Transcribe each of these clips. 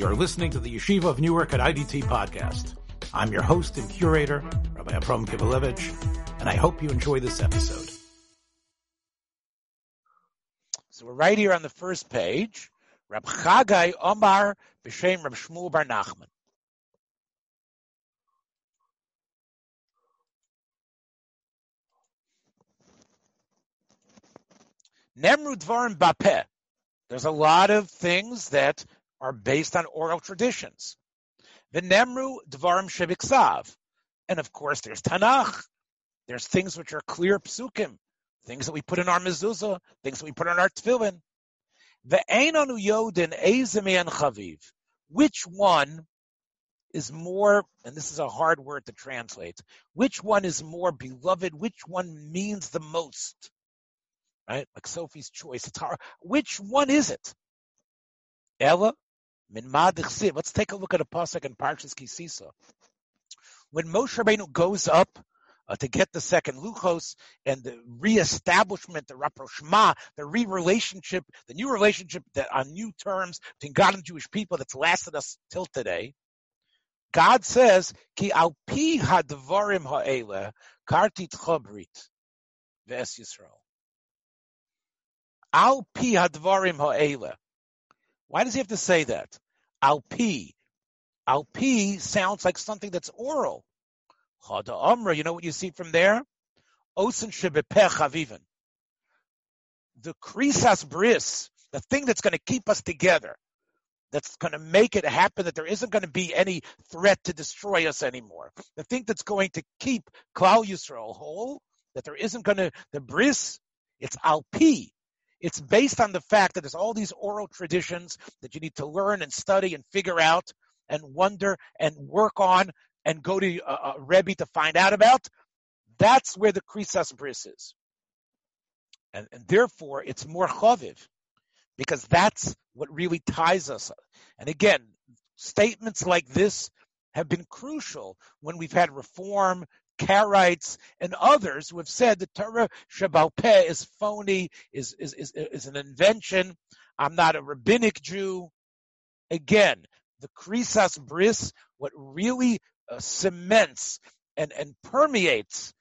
You're listening to the Yeshiva of Newark at IDT podcast. I'm your host and curator, Rabbi Abram Kibalevich, and I hope you enjoy this episode. So we're right here on the first page. Rab Chagai Omar b'Shem Rab Shmuel Bar Nachman. Nemru Dvarim Bapeh. There's a lot of things that are based on oral traditions. The Nemru Dvarim Shebiksav. And of course, there's Tanakh. There's things which are clear psukim, things that we put in our mezuzah, things that we put on our tefillin. The Einanu Yodin Ezemi and Chaviv. Which one is more, and this is a hard word to translate, which one is more beloved? Which one means the most? Right? Like Sophie's choice. It's hard. Which one is it? Ella Let's take a look at a pasuk in Parshas Kisisa. When Moshe Rabbeinu goes up uh, to get the second luchos and the reestablishment, the rapprochement, the re-relationship, the new relationship that on new terms between God and Jewish people that's lasted us till today. God says, "Ki al pi hadvarim ha'ele kartit chabrit ves Yisrael." Al pi hadvarim ha'ele. Why does he have to say that? Al pi. Al pi sounds like something that's oral. Chada Amra, you know what you see from there? Osen shebepech avivan. The krisas bris, the thing that's going to keep us together, that's going to make it happen that there isn't going to be any threat to destroy us anymore. The thing that's going to keep Klal Yisrael whole, that there isn't going to, the bris, it's alpi. It's based on the fact that there's all these oral traditions that you need to learn and study and figure out and wonder and work on and go to a, a Rebbe to find out about. That's where the Krisas Bris is. And, and therefore, it's more chaviv because that's what really ties us. And again, statements like this have been crucial when we've had reform, Karaites, and others who have said the Torah Shabbat Peh is phony, is, is, is, is an invention. I'm not a rabbinic Jew. Again, the Krisas Bris, what really uh, cements and, and permeates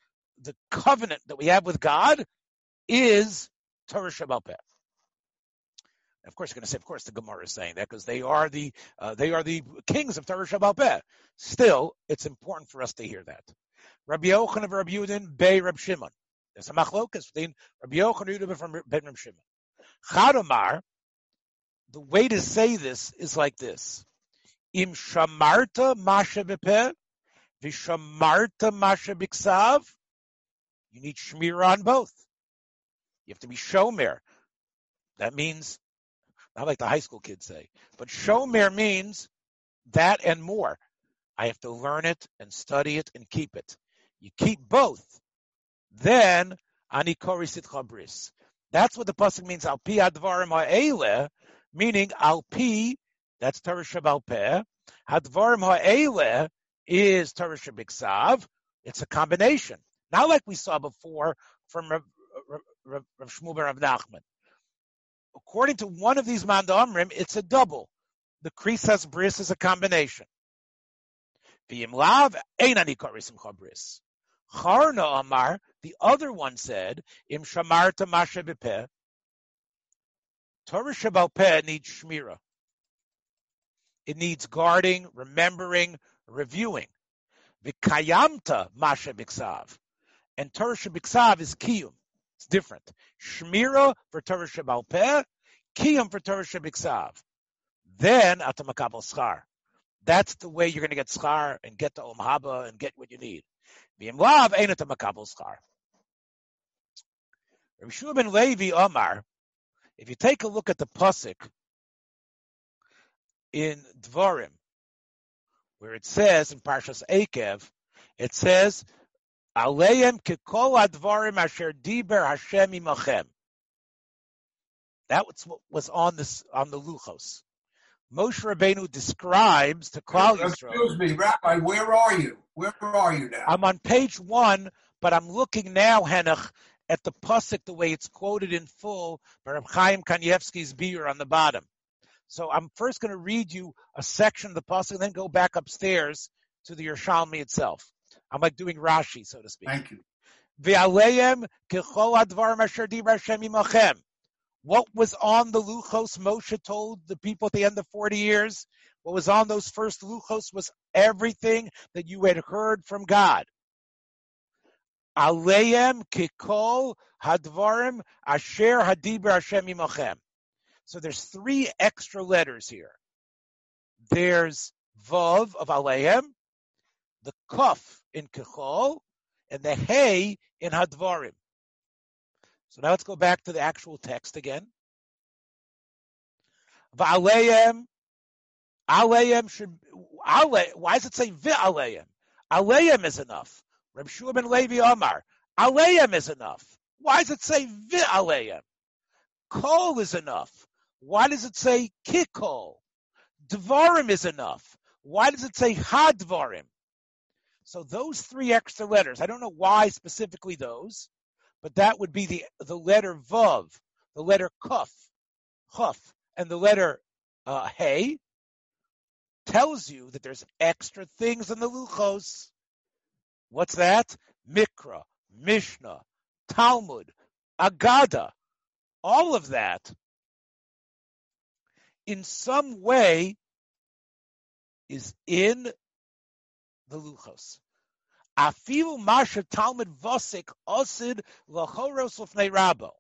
the covenant that we have with God is Torah Shabbat Peh. Of course, you're going to say, of course, the Gemara is saying that because they are the uh, they are the kings of Torah Shabbat. Still, it's important for us to hear that. Rabbi Yochanan of Rabbi Yudin, Bey Rabbi Shimon. There's a machlokas between Rabbi Yochanan and from Ben Rabbi Shimon. Chadomar, the way to say this is like this. Im shamarta masha bepeh, vishamarta masha biksav. You need shmir on both. You have to be shomer. That means, not like the high school kids say, but shomer means that and more. I have to learn it and study it and keep it. You keep both. Then, anikori sitcha bris. That's what the pasuk means. Al pi advarim ha'ele, meaning al pi, that's Torah Shabbal Peh. Hadvarim ha'ele is Torah Shabiksav. It's a combination. Not like we saw before from Rav, Shmuel Rav Nachman. According to one of these mandamrim, it's a double. The Krisas Bris is a combination. V'im lav ein ani bris. Charna Amar, the other one said, Im Shamarta Masha Bepeh, Torah needs Shmira. It needs guarding, remembering, reviewing. Vikayamta Masha Biksav. And Torah Shabiksav is Kiyum. It's different. Shmira for Torah Shabbal Peh, Kiyum for Torah Shabiksav. Then Atamakabal Schar. That's the way you're going to get schar and get to Om Haba and get what you need. V'imlav ain't it a makabel schar. Rabbi Shua ben Levi Omar, if you take a look at the pasuk in Dvarim, where it says in Parshas Ekev, it says, Aleim kekol advarim asher diber Hashem imachem. That was what was on this on the luchos. Moshe Rabbeinu describes to Klal Yisrael. Excuse me, Rabbi, where are you? Where are you now? I'm on page one, but I'm looking now, Henoch, at the pasuk the way it's quoted in full by Reb Chaim Kanievsky's beer on the bottom. So I'm first going to read you a section of the pasuk and then go back upstairs to the Yerushalmi itself. I'm like doing Rashi, so to speak. Thank you. What was on the Luchos Moshe told the people at the end of 40 years? What was on those first Luchos was everything that you had heard from God. Kikol hadvarim asher Hashem imachem. So there's three extra letters here. There's Vav of Aleim, the Kuf in Kechol, and the Hey in Hadvarim. So now let's go back to the actual text again. Va'aleim, Aleim should, Ale, why does it say V'aleim? Aleim is enough. Reb Shua ben Levi Omar, Aleim is enough. Why does it say V'aleim? Kol is enough. Why does it say kikol? Dvarim is enough. Why does it say hadvarim? So those three extra letters, I don't know why specifically those, but that would be the the letter vav, the letter kuf, chuf, and the letter uh, hey, tells you that there's extra things in the luchos. What's that? Mikra, Mishnah, Talmud, Agada, all of that in some way is in the Luchos. Afilu Masha Talmud Vosik Osid Lachoros Lefnei Rabo.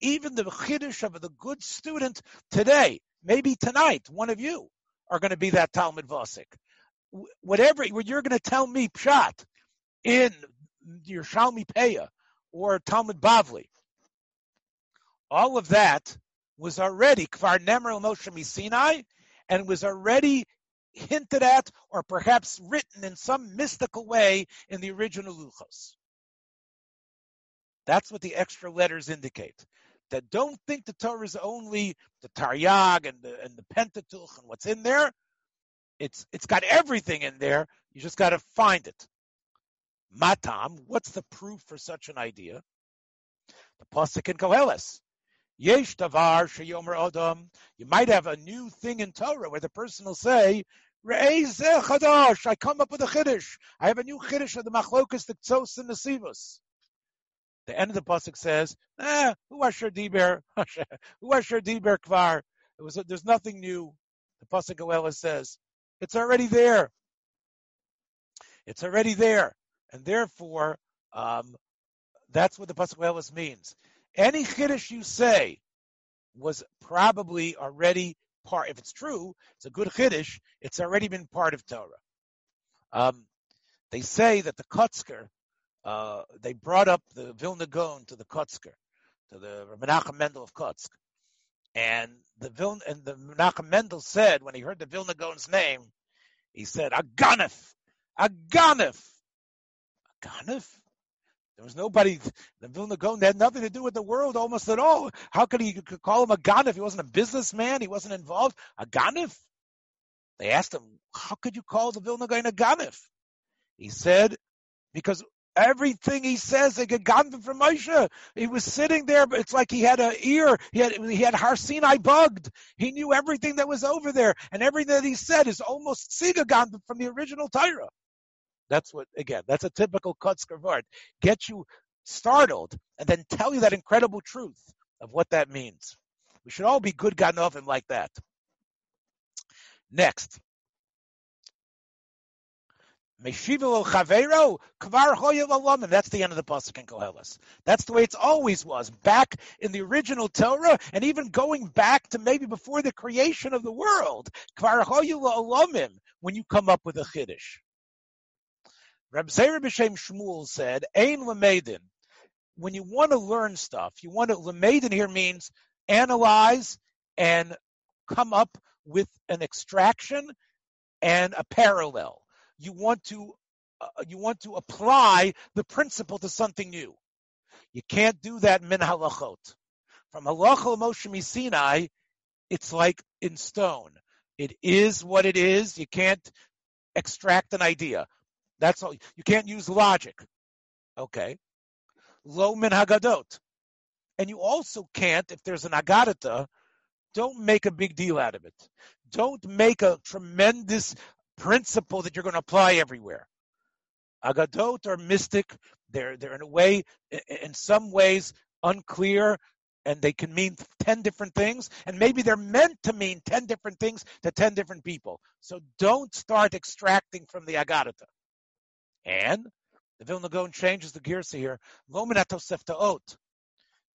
Even the Chiddush of the good student today, maybe tonight, one of you are going to be that Talmud Vosik. Whatever, what you're going to tell me Pshat in Yerushalmi Peah or Talmud Bavli, all of that was already Kvar Nemer Moshe Sinai and was already hinted at or perhaps written in some mystical way in the original Luchos. That's what the extra letters indicate. That don't think the Torah is only the Taryag and the, and the Pentateuch and what's in there. It's it's got everything in there. You just got to find it. Matam, what's the proof for such an idea? The pasuk in Koheles. Yesh davar sheyomer adam. You might have a new thing in Torah where the person will say, chadash. I come up with a chiddush. I have a new chiddush of the machlokas, the tzos and the sivus. The end of the pasuk says, "Eh, who asher diber, who asher diber kvar." It was there's nothing new. The pasuk Goela says it's already there. It's already there, and therefore, um, that's what the pasuk Goela means any chiddush you say was probably already part. If it's true, it's a good chiddush. It's already been part of Torah. Um, they say that the Kotzker, uh, they brought up the Vilna Gaon to the Kotzker, to the Menachem Mendel of Kotzk, and the Vilna and the Menachem Mendel said when he heard the Vilna Gaon's name, he said Aganef, Aganef, Aganef. There was nobody, the Vilna Gaon had nothing to do with the world almost at all. How could he could call him a ganif? He wasn't a businessman. He wasn't involved. A ganif? They asked him, how could you call the Vilna Gaon a ganif? He said, because everything he says, they get ganif from Moshe. He was sitting there, but it's like he had an ear. He had, he had Har Sinai bugged. He knew everything that was over there. And everything that he said is almost Siga ganif from the original Torah. That's what, again, that's a typical Kotzker word. Get you startled and then tell you that incredible truth of what that means. We should all be good Ganovim like that. Next. That's the end of the pasuk in Koheles. That's the way it's always was. Back in the original Torah, and even going back to maybe before the creation of the world. When you come up with a chiddush. Reb Zera B'Shem Shmuel said, Ein Lamedin. When you want to learn stuff, you want to, Lamedin here means analyze and come up with an extraction and a parallel. You want to, uh, you want to apply the principle to something new. You can't do that min halachot. From halacha Moshe Sinai, it's like in stone. It is what it is. You can't extract an idea. That's all. You can't use logic. Okay. Lo min hagadot. And you also can't, if there's an agadata, don't make a big deal out of it. Don't make a tremendous principle that you're going to apply everywhere. Agadot are mystic. They're they're in a way, in some ways, unclear, and they can mean ten different things, and maybe they're meant to mean ten different things to ten different people. So don't start extracting from the Agadata. And the Vilna Gaon changes the gears here.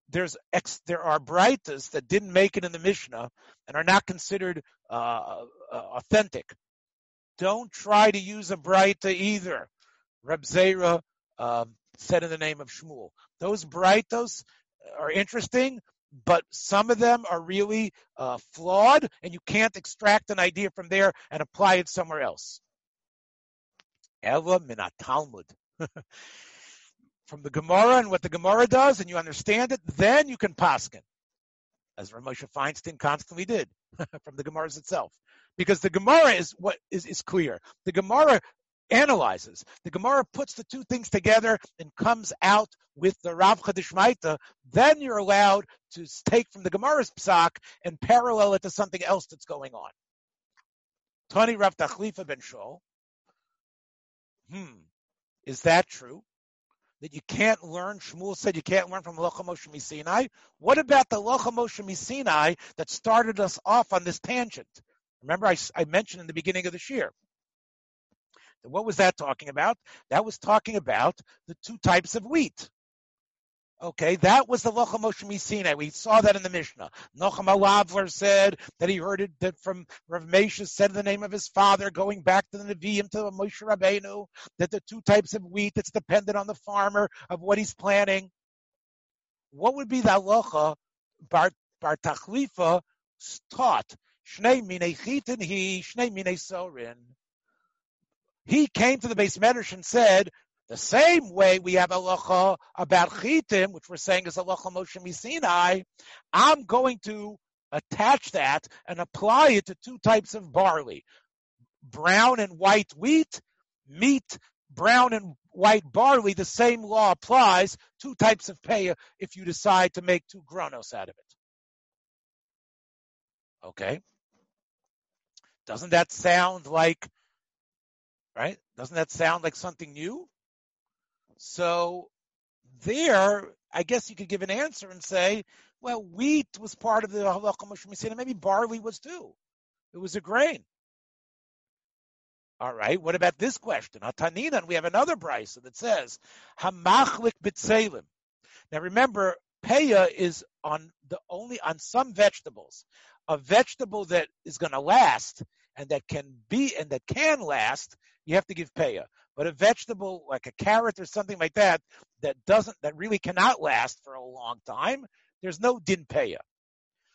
There's ex, there are brightas that didn't make it in the Mishnah and are not considered uh, uh, authentic. Don't try to use a brita either. Reb Zera um, said in the name of Shmuel. Those brightos are interesting, but some of them are really uh, flawed, and you can't extract an idea from there and apply it somewhere else. Ella minat Talmud. from the Gemara and what the Gemara does, and you understand it, then you can paskin, as Ramosha Feinstein constantly did from the Gemaras itself, because the Gemara is what is, is clear. The Gemara analyzes. The Gemara puts the two things together and comes out with the Rav Chadishmaita. Then you're allowed to take from the Gemara's psak and parallel it to something else that's going on. Tani Rav Tachlifa ben Shol. Hmm. Is that true? That you can't learn, Shmuel said you can't learn from Locha Moshe Sinai. What about the Locha Moshe Sinai that started us off on this tangent? Remember, I, I mentioned in the beginning of the year. What was that talking about? That was talking about the two types of wheat. Okay, that was the Locha Moshe Misina. We saw that in the Mishnah. Nochem Alavler said that he heard it that from Rav Mesha said the name of his father, going back to the Nevi'im to the Moshe Rabbeinu, that the two types of wheat that's dependent on the farmer of what he's planting. What would be the Locha Bar, Bar Tachlifa taught? Shnei minei chitin he, shnei minei sorin. He came to the base medrash and said the same way we have halacha about chitim, which we're saying is halacha Moshe Sinai, I'm going to attach that and apply it to two types of barley. Brown and white wheat, meat, brown and white barley, the same law applies. Two types of pay if you decide to make two granos out of it. Okay? Doesn't that sound like, right? Doesn't that sound like something new? So there, I guess you could give an answer and say, well, wheat was part of the halacha Moshe maybe barley was too. It was a grain. All right. What about this question? Ataninan, we have another brisa that says hamachlik bitzelim. Now remember, peya is on the only on some vegetables. A vegetable that is going to last and that can be and that can last, you have to give peya. But a vegetable like a carrot or something like that that doesn't that really cannot last for a long time, there's no din peya.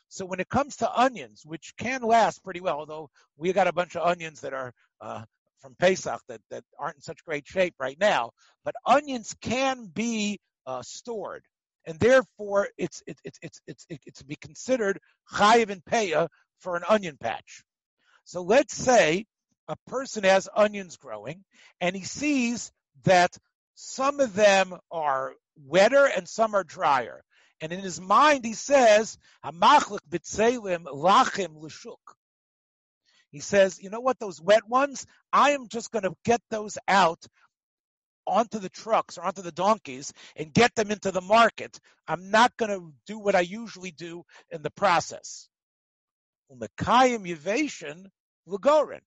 So when it comes to onions, which can last pretty well, although we got a bunch of onions that are uh, from Pesach that, that aren't in such great shape right now, but onions can be uh, stored, and therefore it's it's it's it's it's, it's to be considered chayiv and peya for an onion patch. So let's say a person has onions growing and he sees that some of them are wetter and some are drier. And in his mind, he says, lachim l'shuk." He says, you know what, those wet ones, I am just going to get those out onto the trucks or onto the donkeys and get them into the market. I'm not going to do what I usually do in the process. Umekayim yivation lagorin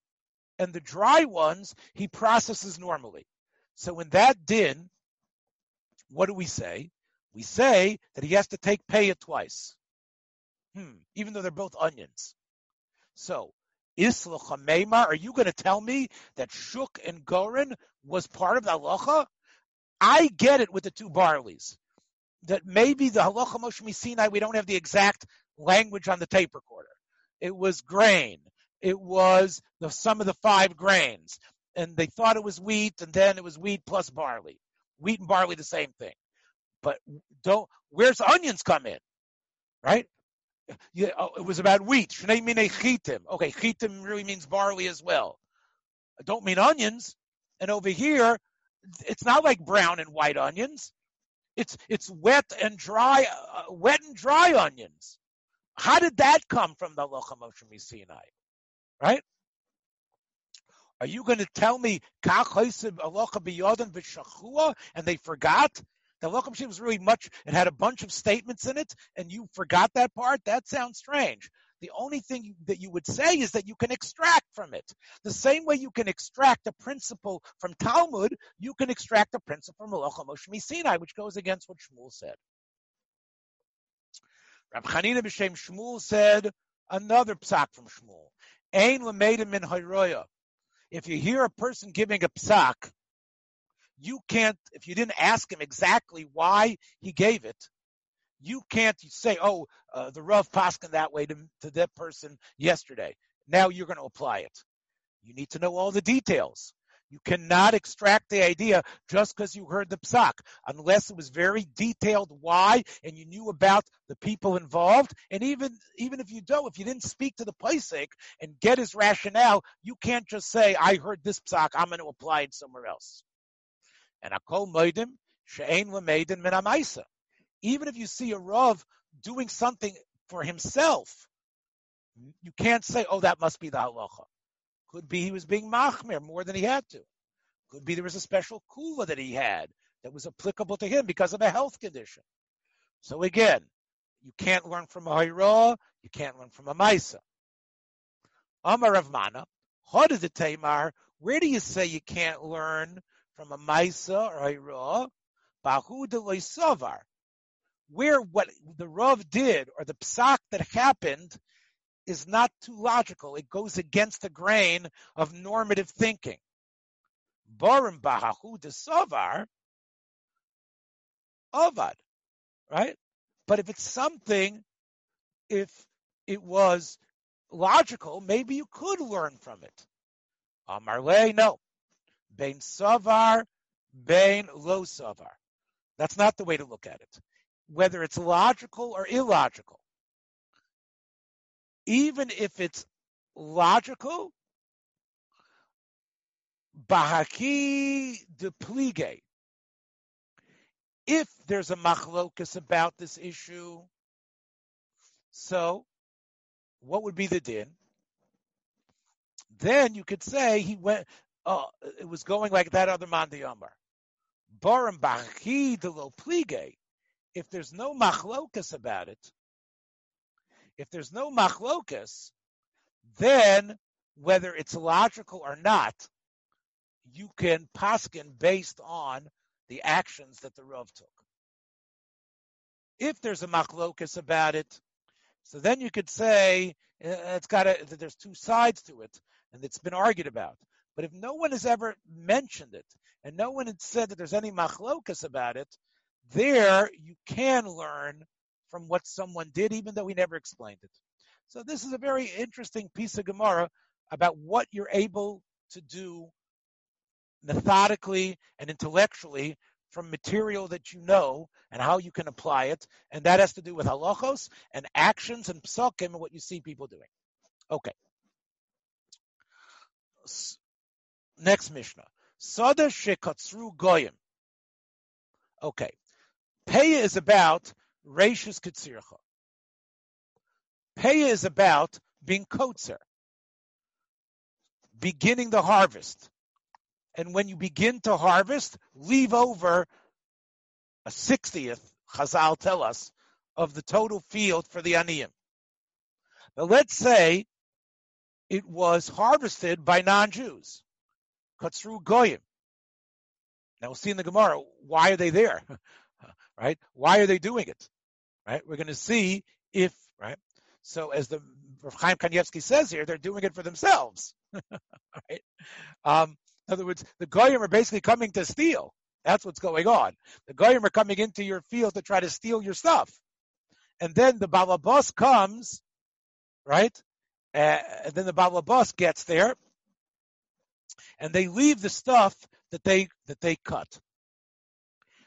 and the dry ones he processes normally. So in that din, what do we say? We say that he has to take pay it twice. Hmm, even though they're both onions. So, Isla Chameimar, are you going to tell me that Shuk and Gorin was part of the halacha? I get it with the two barleys. That maybe the halacha Moshe Sinai, we don't have the exact language on the tape recorder. It was grain it was the sum of the five grains. And they thought it was wheat, and then it was wheat plus barley. Wheat and barley, the same thing. But don't, where's onions come in? Right? Yeah, oh, it was about wheat. Okay, chitim really means barley as well. I don't mean onions. And over here, it's not like brown and white onions. It's it's wet and dry, uh, wet and dry onions. How did that come from the Halacha Moshe Sinai? Right? Are you going to tell me and they forgot? The Halacha Moshe was really much, it had a bunch of statements in it, and you forgot that part? That sounds strange. The only thing that you would say is that you can extract from it. The same way you can extract a principle from Talmud, you can extract a principle from Halacha Moshe Sinai, which goes against what Shmuel said. Rab Chanina b'Shem Shmuel said another psak from Shmuel. Ein l'meidim min hayroya. If you hear a person giving a psak, you can't, if you didn't ask him exactly why he gave it, you can't say, oh, uh, the Rav Paskin that way to, to that person yesterday. Now you're going to apply it. You need to know all the details. You cannot extract the idea just because you heard the psak, unless it was very detailed why and you knew about the people involved. And even even if you don't, if you didn't speak to the Paisik and get his rationale, you can't just say, "I heard this psak, I'm going to apply it somewhere else." And akol moedim she'ein lemeidin min amaisa. Even if you see a rav doing something for himself, you can't say, "Oh, that must be the halacha." Could be he was being machmir more than he had to. Could be there was a special kula that he had that was applicable to him because of a health condition. So again, you can't learn from a hayra, you can't learn from a maisa. Amar Rav Mana, the Tamar, where do you say you can't learn from a maisa or a hayra? Bahu de savar. Where what the Rav did or the psak that happened is not too logical. It goes against the grain of normative thinking. Borim bahahu de savar avad, right? But if it's something, if it was logical, maybe you could learn from it. Amarle, no. Bain savar, bain lo savar. That's not the way to look at it. Whether it's logical or illogical, even if it's logical, bahaki de plige. If there's a machlokus about this issue, so what would be the din? Then you could say he went. Uh, it was going like that other man the Yomar. Baram bachi de plige. If there's no machlokas about it, if there's no machlokas, then whether it's logical or not, you can paskin based on the actions that the Rav took. If there's a machlokas about it, so then you could say uh, it's got a, there's two sides to it, and it's been argued about. But if no one has ever mentioned it, and no one had said that there's any machlokas about it, there you can learn from what someone did, even though he never explained it. So this is a very interesting piece of Gemara about what you're able to do methodically and intellectually from material that you know and how you can apply it. And that has to do with halachos and actions and psakim and what you see people doing. Okay. Next Mishnah. Sada shekatzru goyim. Okay. Peya is about Reishis Ketzircha. Peya is about being kotzer, beginning the harvest. And when you begin to harvest, leave over a sixtieth, Chazal tell us, of the total field for the aniyim. Now let's say it was harvested by non-Jews, Katzru Goyim. Now we'll see in the Gemara, why are they there? right? Why are they doing it? Right? We're going to see if, right? So as the Rav Chaim Kanievsky says here, they're doing it for themselves. right? Um, in other words, the Goyim are basically coming to steal. That's what's going on. The Goyim are coming into your field to try to steal your stuff. And then the Balabas comes, right? Uh, and then the Balabas gets there, and they leave the stuff that they that they cut.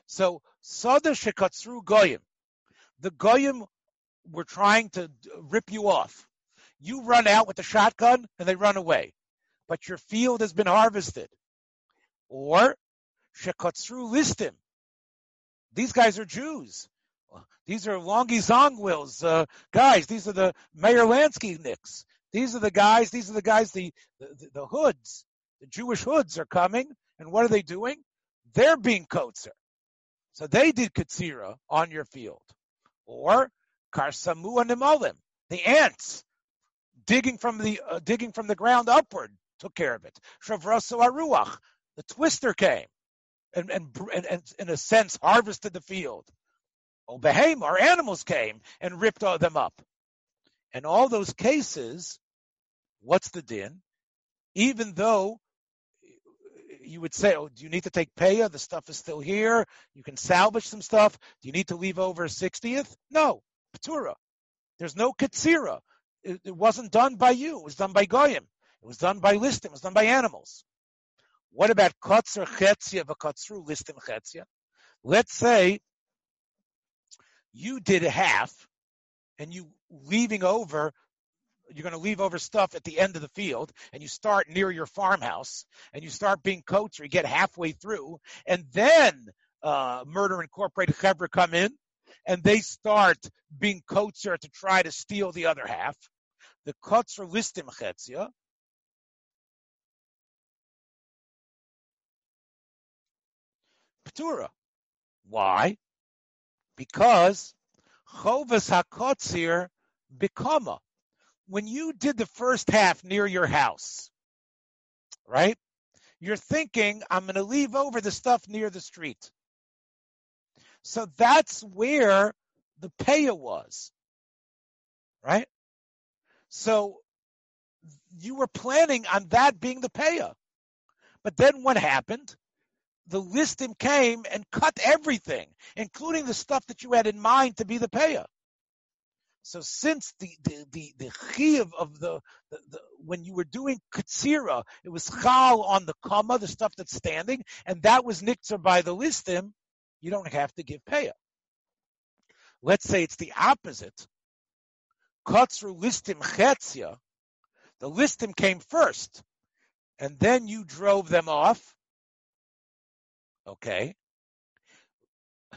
So Sada shekatzru goyim. The goyim were trying to rip you off. You run out with the shotgun and they run away, but your field has been harvested. Or shekatzru listim. These guys are Jews. These are Longy Zwillman, uh, guys. These are the Meyer Lansky Nicks. These are the guys. These are the guys. The, the the hoods, the Jewish hoods are coming, and what are they doing? They're being kotzer. So they did katsira on your field, or karsamu animalim, the ants digging from the uh, digging from the ground upward took care of it. Shavrosu aruach, the twister came, and, and and, and in a sense harvested the field. Obehem, our animals came and ripped all them up. And all those cases, what's the din? Even though you would say, oh, do you need to take paya? The stuff is still here. You can salvage some stuff. Do you need to leave over a 60th? No. Patura. There's no katsira. It, it, wasn't done by you. It was done by goyim. It was done by listim. It was done by animals. What about kotzer chetzia v'kotzru listim chetzia? Let's say you did half and you leaving over you're going to leave over stuff at the end of the field and you start near your farmhouse and you start being coached or you get halfway through and then uh, Murder Incorporated Chevra come in and they start being kotzer to try to steal the other half. The kotzer listim chetzia. Ptura. Why? Because chovas hakotzir bikama. When you did the first half near your house, right? You're thinking, I'm going to leave over the stuff near the street. So that's where the paya was, right? So you were planning on that being the paya. But then what happened? the listim came and cut everything, including the stuff that you had in mind to be the paya. So since the the the, the chiv of the, the, the, when you were doing katsira, it was chal on the kama, the stuff that's standing, and that was niktzah by the listim. You don't have to give paya. Let's say it's the opposite. Katsru listim chetzia. The listim came first, and then you drove them off Okay.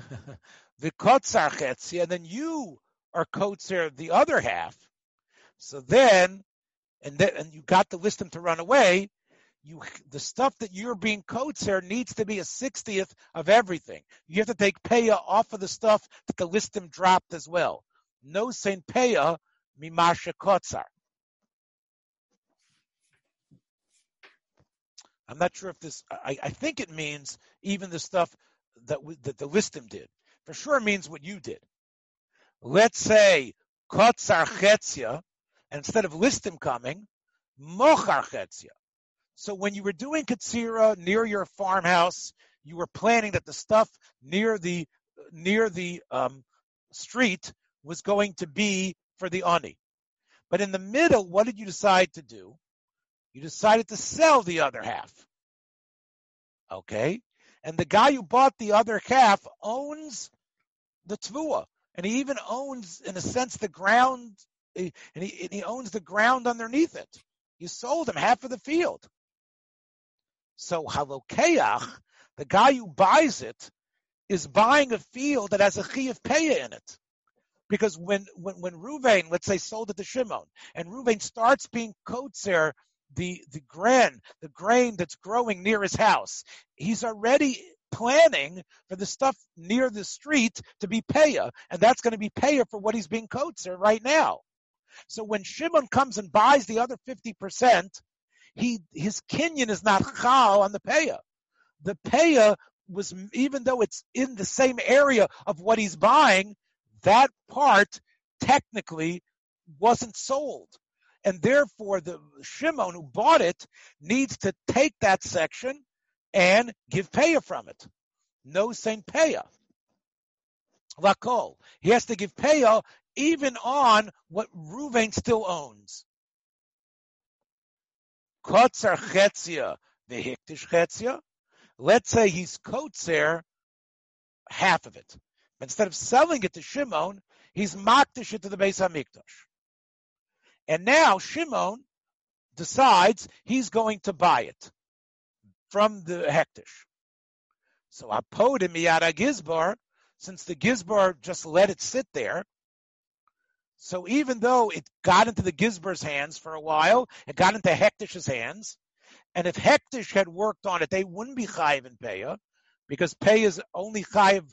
the kotzar chetzi, and then you are kotzer the other half. So then, and then, and you got the listim to run away. You, the stuff that you're being kotzer needs to be a sixtieth of everything. You have to take paya off of the stuff that the listim dropped as well. No saint paya mimasha kotzar. I'm not sure if this. I, I think it means even the stuff that that the listim did. For sure, means what you did. Let's say kotzar chetzia, instead of listim coming, mochar chetzia. So when you were doing katsira near your farmhouse, you were planning that the stuff near the near the um, street was going to be for the ani. But in the middle, what did you decide to do? You decided to sell the other half. Okay? And the guy who bought the other half owns the tvua. And he even owns, in a sense, the ground, and he, and he owns the ground underneath it. You sold him half of the field. So halokeach, the guy who buys it, is buying a field that has a chiyuv paya in it. Because when, when, when Ruvain, let's say, sold it to Shimon, and Ruvain starts being kotzer the the grain, the grain that's growing near his house. He's already planning for the stuff near the street to be paya, and that's going to be paya for what he's being kotzer right now. So when Shimon comes and buys the other fifty percent, he his kinyan is not chal on the paya. The paya was even though it's in the same area of what he's buying, that part technically wasn't sold and therefore the Shimon who bought it needs to take that section and give paya from it. No Saint paya. Lakol. He has to give paya even on what Ruvain still owns. Kotzer chetzia vehiktish chetzia. Let's say he's kotzer half of it. Instead of selling it to Shimon, he's makdish it to the Beis Hamikdash. And now Shimon decides he's going to buy it from the Hektish. So Apodim Miyada Gizbar, since the Gizbar just let it sit there, so even though it got into the Gizbar's hands for a while, it got into Hektish's hands, and if Hektish had worked on it, they wouldn't be chayiv in Peah, because Peah is only chayiv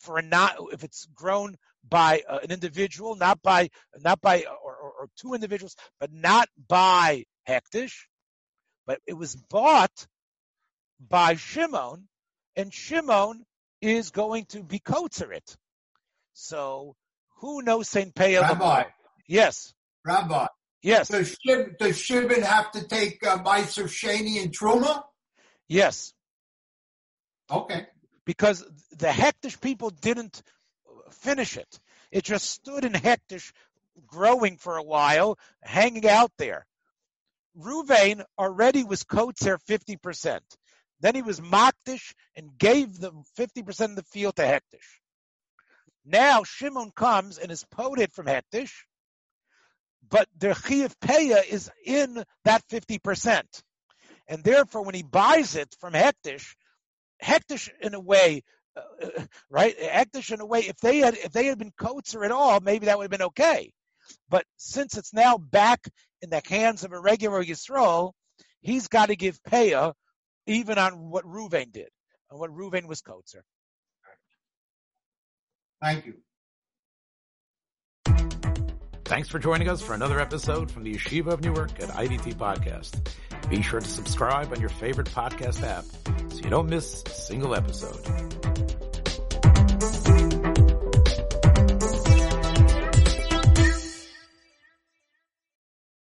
for a not if it's grown by uh, an individual, not by not by or, or, or two individuals, but not by Hektish. But it was bought by Shimon, and Shimon is going to be Kotzeret. So who knows Saint Peah? Rabbi. Yes. Rabbi. Yes. Does, Shib, does Shimon have to take uh, Meiser Shani and Truma? Yes. Okay. Because the Hektish people didn't finish it. It just stood in Hektish, growing for a while, hanging out there. Ruvain already was Kotzer 50%. Then he was Makdish and gave the 50% of the field to Hektish. Now Shimon comes and is poted from Hektish, but the Chiyav Peah is in that 50%. And therefore, when he buys it from Hektish, Hektish in a way, uh, right? Hektish in a way, if they had if they had been Kotzer at all, maybe that would have been okay. But since it's now back in the hands of a regular Yisrael, he's got to give Peah even on what Ruvain did, and what Ruvain was Kotzer. Thank you. Thanks for joining us for another episode from the Yeshiva of Newark at IDT Podcast. Be sure to subscribe on your favorite podcast app so you don't miss a single episode.